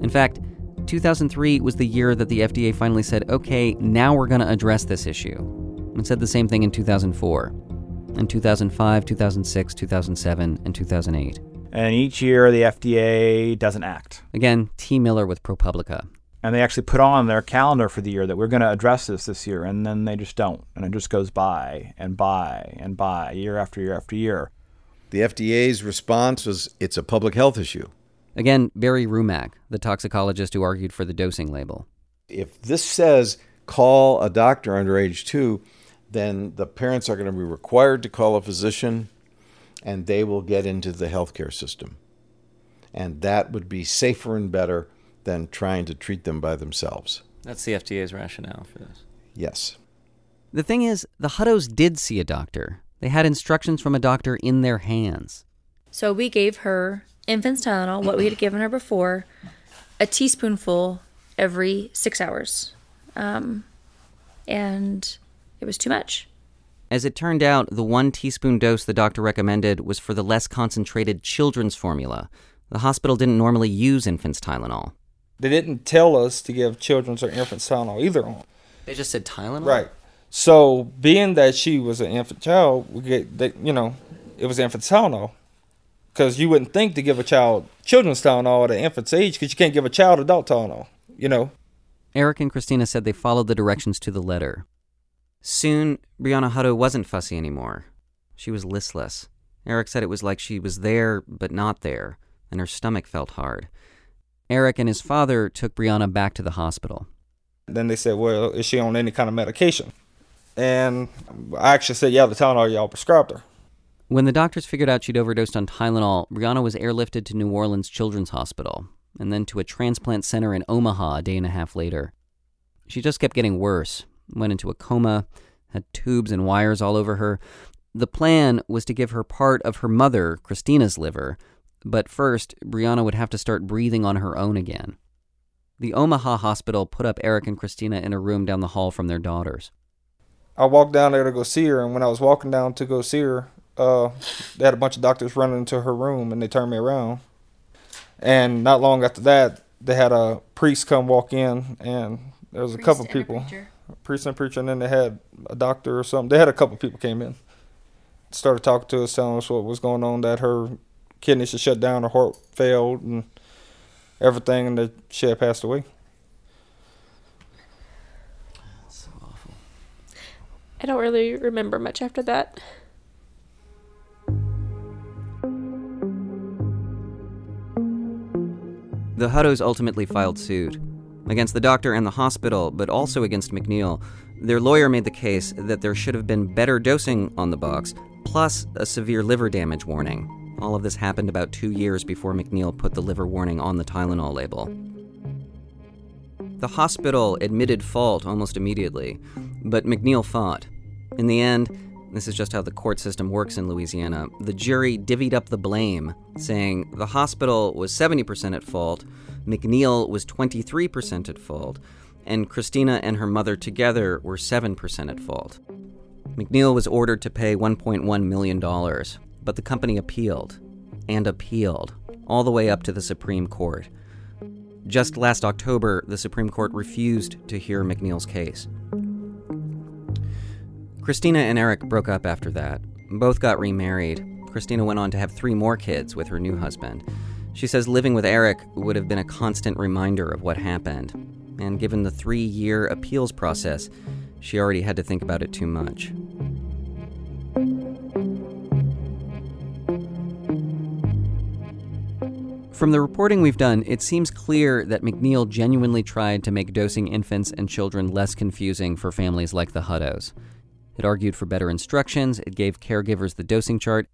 In fact, 2003 was the year that the FDA finally said, okay, now we're going to address this issue. And said the same thing in 2004, in 2005, 2006, 2007, and 2008. And each year the FDA doesn't act. Again, T. Miller with ProPublica. And they actually put on their calendar for the year that we're going to address this this year, and then they just don't. And it just goes by and by and by, year after year after year. The FDA's response was it's a public health issue. Again, Barry Rumack, the toxicologist who argued for the dosing label. If this says call a doctor under age two, then the parents are going to be required to call a physician and they will get into the healthcare system. And that would be safer and better than trying to treat them by themselves. That's the FDA's rationale for this. Yes. The thing is, the Huttos did see a doctor. They had instructions from a doctor in their hands. So we gave her infant's Tylenol, what we had given her before, a teaspoonful every six hours. Um, and it was too much. As it turned out, the one teaspoon dose the doctor recommended was for the less concentrated children's formula. The hospital didn't normally use infant's Tylenol. They didn't tell us to give children's or infants Tylenol either. They just said Tylenol? Right. So, being that she was an infant child, we get that you know, it was infant Tylenol. Because you wouldn't think to give a child children's Tylenol at an infant's age, because you can't give a child adult Tylenol. You know. Eric and Christina said they followed the directions to the letter. Soon, Brianna Hutto wasn't fussy anymore. She was listless. Eric said it was like she was there, but not there, and her stomach felt hard. Eric and his father took Brianna back to the hospital. Then they said, "Well, is she on any kind of medication?" And I actually said, "Yeah, the Tylenol y'all prescribed her." When the doctors figured out she'd overdosed on Tylenol, Brianna was airlifted to New Orleans Children's Hospital and then to a transplant center in Omaha a day and a half later. She just kept getting worse, went into a coma, had tubes and wires all over her. The plan was to give her part of her mother, Christina's liver, but first, Brianna would have to start breathing on her own again. The Omaha hospital put up Eric and Christina in a room down the hall from their daughters. I walked down there to go see her, and when I was walking down to go see her, uh, they had a bunch of doctors running into her room, and they turned me around. And not long after that, they had a priest come walk in, and there was a Priest couple and people, preacher. a priest and preacher, and then they had a doctor or something. They had a couple of people came in started talking to us, telling us what was going on, that her kidneys had shut down, her heart failed, and everything, and that she had passed away. I don't really remember much after that. The Huttos ultimately filed suit against the doctor and the hospital, but also against McNeil. Their lawyer made the case that there should have been better dosing on the box, plus a severe liver damage warning. All of this happened about two years before McNeil put the liver warning on the Tylenol label. The hospital admitted fault almost immediately, but McNeil fought. In the end, this is just how the court system works in Louisiana. The jury divvied up the blame, saying the hospital was 70% at fault, McNeil was 23% at fault, and Christina and her mother together were 7% at fault. McNeil was ordered to pay $1.1 million, but the company appealed and appealed all the way up to the Supreme Court. Just last October, the Supreme Court refused to hear McNeil's case. Christina and Eric broke up after that. Both got remarried. Christina went on to have three more kids with her new husband. She says living with Eric would have been a constant reminder of what happened. And given the three year appeals process, she already had to think about it too much. From the reporting we've done, it seems clear that McNeil genuinely tried to make dosing infants and children less confusing for families like the Huttos. It argued for better instructions, it gave caregivers the dosing chart.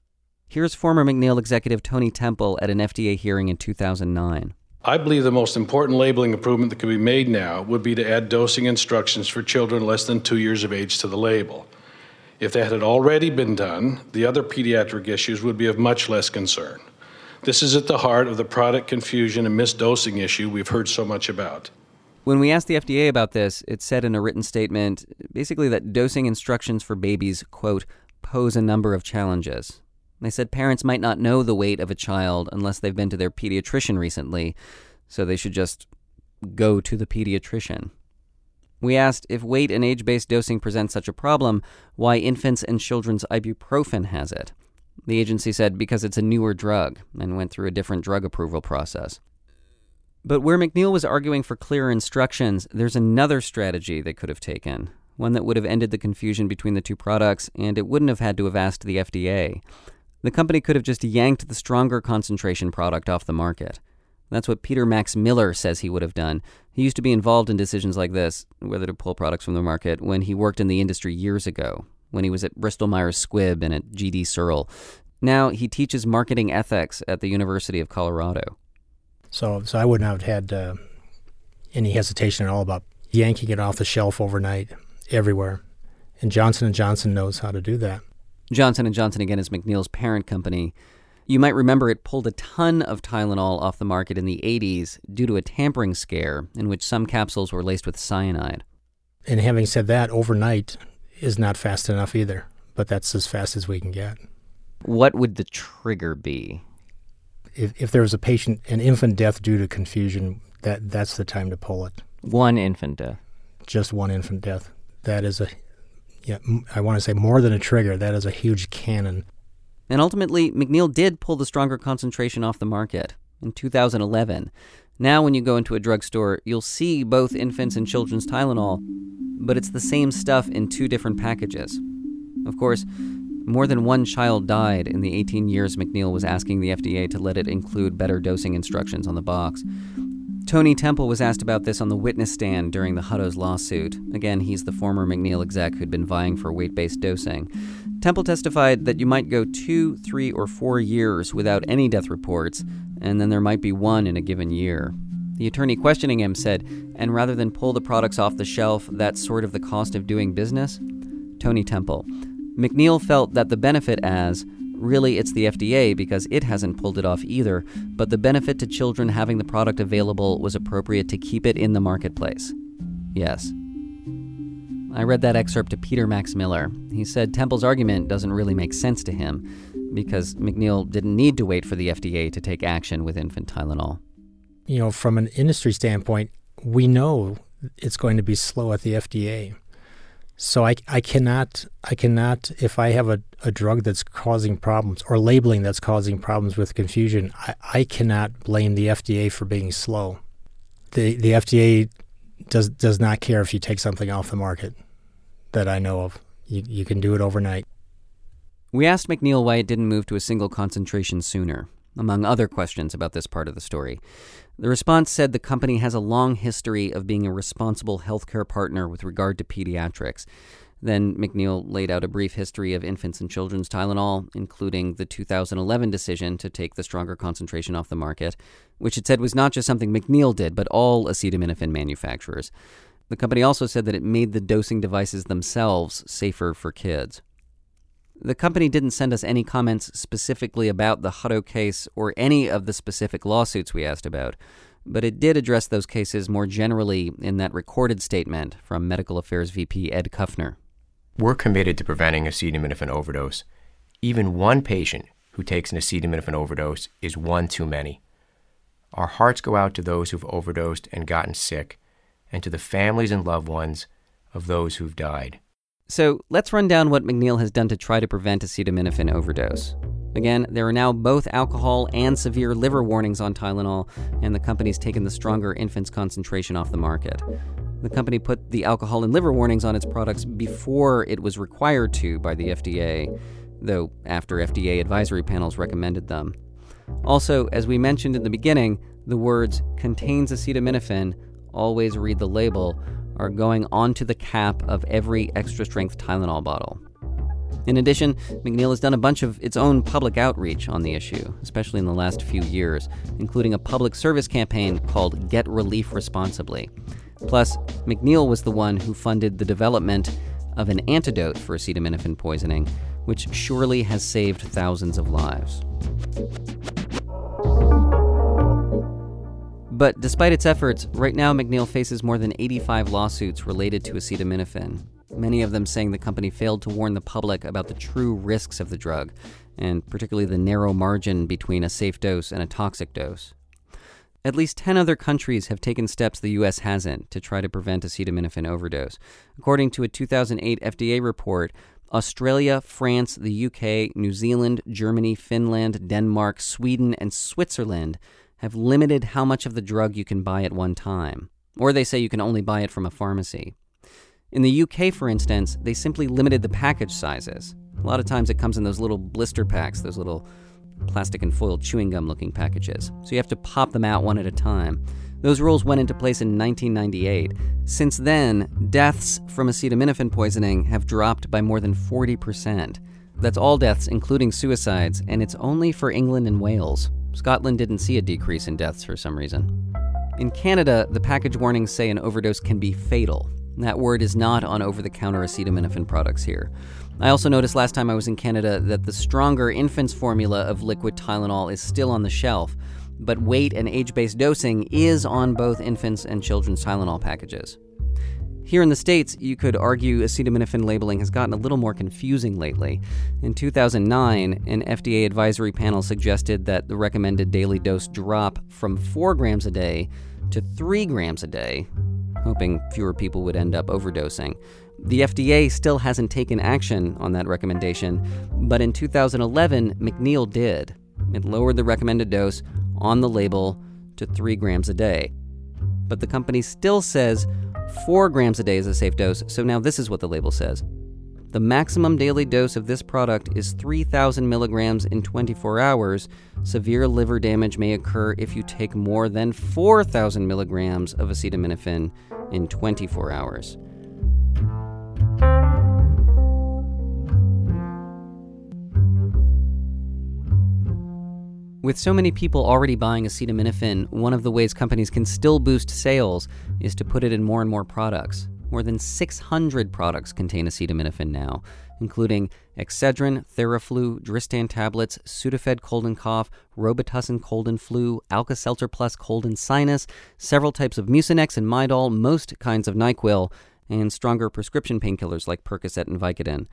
Here's former McNeil executive Tony Temple at an FDA hearing in 2009. I believe the most important labeling improvement that could be made now would be to add dosing instructions for children less than two years of age to the label. If that had already been done, the other pediatric issues would be of much less concern. This is at the heart of the product confusion and misdosing issue we've heard so much about. When we asked the FDA about this, it said in a written statement basically that dosing instructions for babies, quote, pose a number of challenges. They said parents might not know the weight of a child unless they've been to their pediatrician recently, so they should just go to the pediatrician. We asked if weight and age based dosing presents such a problem, why infants and children's ibuprofen has it. The agency said because it's a newer drug and went through a different drug approval process. But where McNeil was arguing for clearer instructions, there's another strategy they could have taken, one that would have ended the confusion between the two products, and it wouldn't have had to have asked the FDA. The company could have just yanked the stronger concentration product off the market. That's what Peter Max Miller says he would have done. He used to be involved in decisions like this, whether to pull products from the market, when he worked in the industry years ago, when he was at Bristol Myers Squibb and at GD Searle. Now he teaches marketing ethics at the University of Colorado. So, so I wouldn't have had uh, any hesitation at all about yanking it off the shelf overnight, everywhere. And Johnson and Johnson knows how to do that. Johnson and Johnson again is McNeil's parent company. You might remember it pulled a ton of Tylenol off the market in the 80s due to a tampering scare in which some capsules were laced with cyanide. And having said that, overnight is not fast enough either, but that's as fast as we can get. What would the trigger be? If, if there was a patient, an infant death due to confusion, that that's the time to pull it. One infant death. Just one infant death. That is a, yeah, I want to say more than a trigger. That is a huge cannon. And ultimately, McNeil did pull the stronger concentration off the market in 2011. Now, when you go into a drugstore, you'll see both infants and children's Tylenol, but it's the same stuff in two different packages. Of course, more than one child died in the 18 years McNeil was asking the FDA to let it include better dosing instructions on the box. Tony Temple was asked about this on the witness stand during the Hutto's lawsuit. Again, he's the former McNeil exec who'd been vying for weight based dosing. Temple testified that you might go two, three, or four years without any death reports, and then there might be one in a given year. The attorney questioning him said, and rather than pull the products off the shelf, that's sort of the cost of doing business? Tony Temple. McNeil felt that the benefit as really it's the FDA because it hasn't pulled it off either, but the benefit to children having the product available was appropriate to keep it in the marketplace. Yes. I read that excerpt to Peter Max Miller. He said Temple's argument doesn't really make sense to him because McNeil didn't need to wait for the FDA to take action with infant Tylenol. You know, from an industry standpoint, we know it's going to be slow at the FDA. So I, I cannot I cannot if I have a, a drug that's causing problems or labeling that's causing problems with confusion, I, I cannot blame the FDA for being slow. The the FDA does does not care if you take something off the market that I know of. You you can do it overnight. We asked McNeil why it didn't move to a single concentration sooner, among other questions about this part of the story. The response said the company has a long history of being a responsible healthcare partner with regard to pediatrics. Then McNeil laid out a brief history of infants and children's Tylenol, including the 2011 decision to take the stronger concentration off the market, which it said was not just something McNeil did, but all acetaminophen manufacturers. The company also said that it made the dosing devices themselves safer for kids. The company didn't send us any comments specifically about the Hutto case or any of the specific lawsuits we asked about, but it did address those cases more generally in that recorded statement from Medical Affairs VP Ed Kuffner. We're committed to preventing acetaminophen overdose. Even one patient who takes an acetaminophen overdose is one too many. Our hearts go out to those who've overdosed and gotten sick, and to the families and loved ones of those who've died. So let's run down what McNeil has done to try to prevent acetaminophen overdose. Again, there are now both alcohol and severe liver warnings on Tylenol, and the company's taken the stronger infants concentration off the market. The company put the alcohol and liver warnings on its products before it was required to by the FDA, though after FDA advisory panels recommended them. Also, as we mentioned in the beginning, the words contains acetaminophen, always read the label, are going onto the cap of every extra strength Tylenol bottle. In addition, McNeil has done a bunch of its own public outreach on the issue, especially in the last few years, including a public service campaign called Get Relief Responsibly. Plus, McNeil was the one who funded the development of an antidote for acetaminophen poisoning, which surely has saved thousands of lives. But despite its efforts, right now McNeil faces more than 85 lawsuits related to acetaminophen, many of them saying the company failed to warn the public about the true risks of the drug, and particularly the narrow margin between a safe dose and a toxic dose. At least 10 other countries have taken steps the U.S. hasn't to try to prevent acetaminophen overdose. According to a 2008 FDA report, Australia, France, the UK, New Zealand, Germany, Finland, Denmark, Sweden, and Switzerland have limited how much of the drug you can buy at one time, or they say you can only buy it from a pharmacy. In the UK, for instance, they simply limited the package sizes. A lot of times it comes in those little blister packs, those little plastic and foil chewing gum looking packages. So you have to pop them out one at a time. Those rules went into place in 1998. Since then, deaths from acetaminophen poisoning have dropped by more than 40%. That's all deaths, including suicides, and it's only for England and Wales. Scotland didn't see a decrease in deaths for some reason. In Canada, the package warnings say an overdose can be fatal. That word is not on over the counter acetaminophen products here. I also noticed last time I was in Canada that the stronger infants formula of liquid Tylenol is still on the shelf, but weight and age based dosing is on both infants and children's Tylenol packages. Here in the States, you could argue acetaminophen labeling has gotten a little more confusing lately. In 2009, an FDA advisory panel suggested that the recommended daily dose drop from 4 grams a day to 3 grams a day, hoping fewer people would end up overdosing. The FDA still hasn't taken action on that recommendation, but in 2011, McNeil did. It lowered the recommended dose on the label to 3 grams a day. But the company still says 4 grams a day is a safe dose, so now this is what the label says. The maximum daily dose of this product is 3,000 milligrams in 24 hours. Severe liver damage may occur if you take more than 4,000 milligrams of acetaminophen in 24 hours. With so many people already buying acetaminophen, one of the ways companies can still boost sales is to put it in more and more products. More than 600 products contain acetaminophen now, including Excedrin, Theraflu, Dristan tablets, Sudafed cold and cough, Robitussin cold and flu, Alka-Seltzer Plus cold and sinus, several types of Mucinex and Midol, most kinds of NyQuil, and stronger prescription painkillers like Percocet and Vicodin.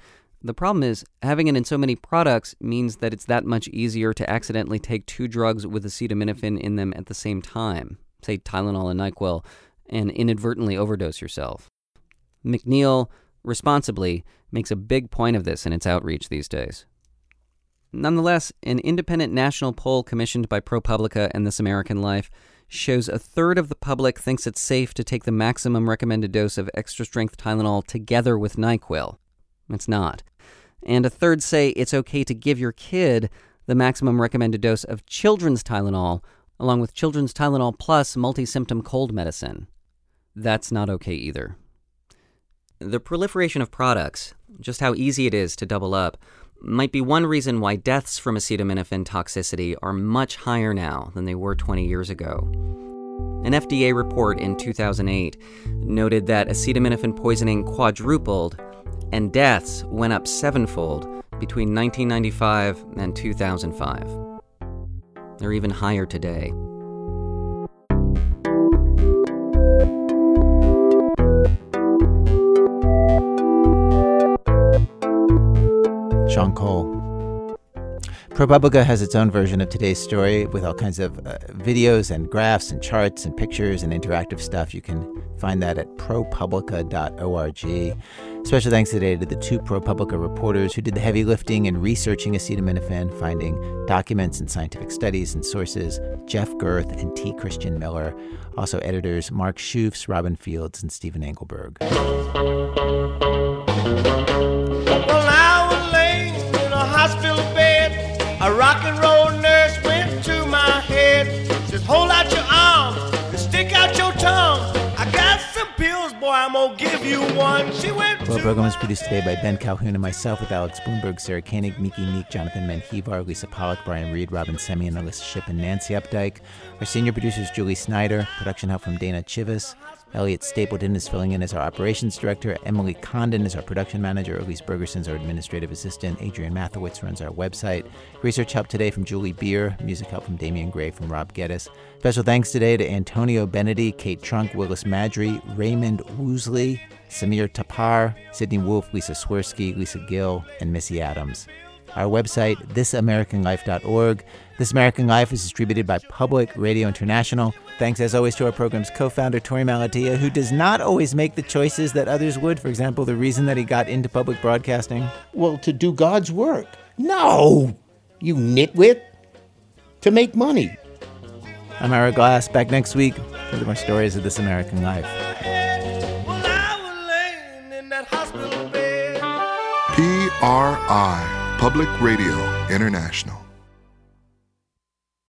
The problem is, having it in so many products means that it's that much easier to accidentally take two drugs with acetaminophen in them at the same time, say Tylenol and NyQuil, and inadvertently overdose yourself. McNeil, responsibly, makes a big point of this in its outreach these days. Nonetheless, an independent national poll commissioned by ProPublica and This American Life shows a third of the public thinks it's safe to take the maximum recommended dose of extra strength Tylenol together with NyQuil. It's not. And a third say it's okay to give your kid the maximum recommended dose of children's Tylenol along with children's Tylenol plus multi symptom cold medicine. That's not okay either. The proliferation of products, just how easy it is to double up, might be one reason why deaths from acetaminophen toxicity are much higher now than they were 20 years ago. An FDA report in 2008 noted that acetaminophen poisoning quadrupled and deaths went up sevenfold between 1995 and 2005. They're even higher today. Sean Cole. ProPublica has its own version of today's story with all kinds of uh, videos and graphs and charts and pictures and interactive stuff. You can find that at propublica.org. Special thanks today to the two ProPublica reporters who did the heavy lifting in researching acetaminophen, finding documents and scientific studies and sources, Jeff Gerth and T. Christian Miller. Also editors Mark Schoofs, Robin Fields, and Stephen Engelberg. Give you one. She went Well, program was produced today by Ben Calhoun and myself with Alex Blumberg, Sarah Koenig, Miki Meek, Jonathan Menjivar, Lisa Pollak, Brian Reed, Robyn Semien, Alissa Shipp, and Nancy Updike. Our senior producer is Julie Snyder. Production help from Dana Chivvis. Elliot Stapleton is filling in as our operations director. Emily Condon is our production manager. Elise Bergerson is our administrative assistant. Adrian Mathowitz runs our website. Research help today from Julie Beer. Music help from Damien Graef from Rob Geddes. Special thanks today to Antonio Benedy, Kate Trunk, Willis Madry, Raymond Woosley, Samir Tapar, Sidney Wolfe, Lisa Swirsky, Lisa Gill, and Missy Adams. Our website, thisamericanlife.org. This American Life is distributed by Public Radio International. Thanks, as always, to our program's co founder, Torey Malatia, who does not always make the choices that others would. For example, the reason that he got into public broadcasting. Well, to do God's work. No, you nitwit. To make money. I'm Ira Glass, back next week for more stories of This American Life. PRI, Public Radio International.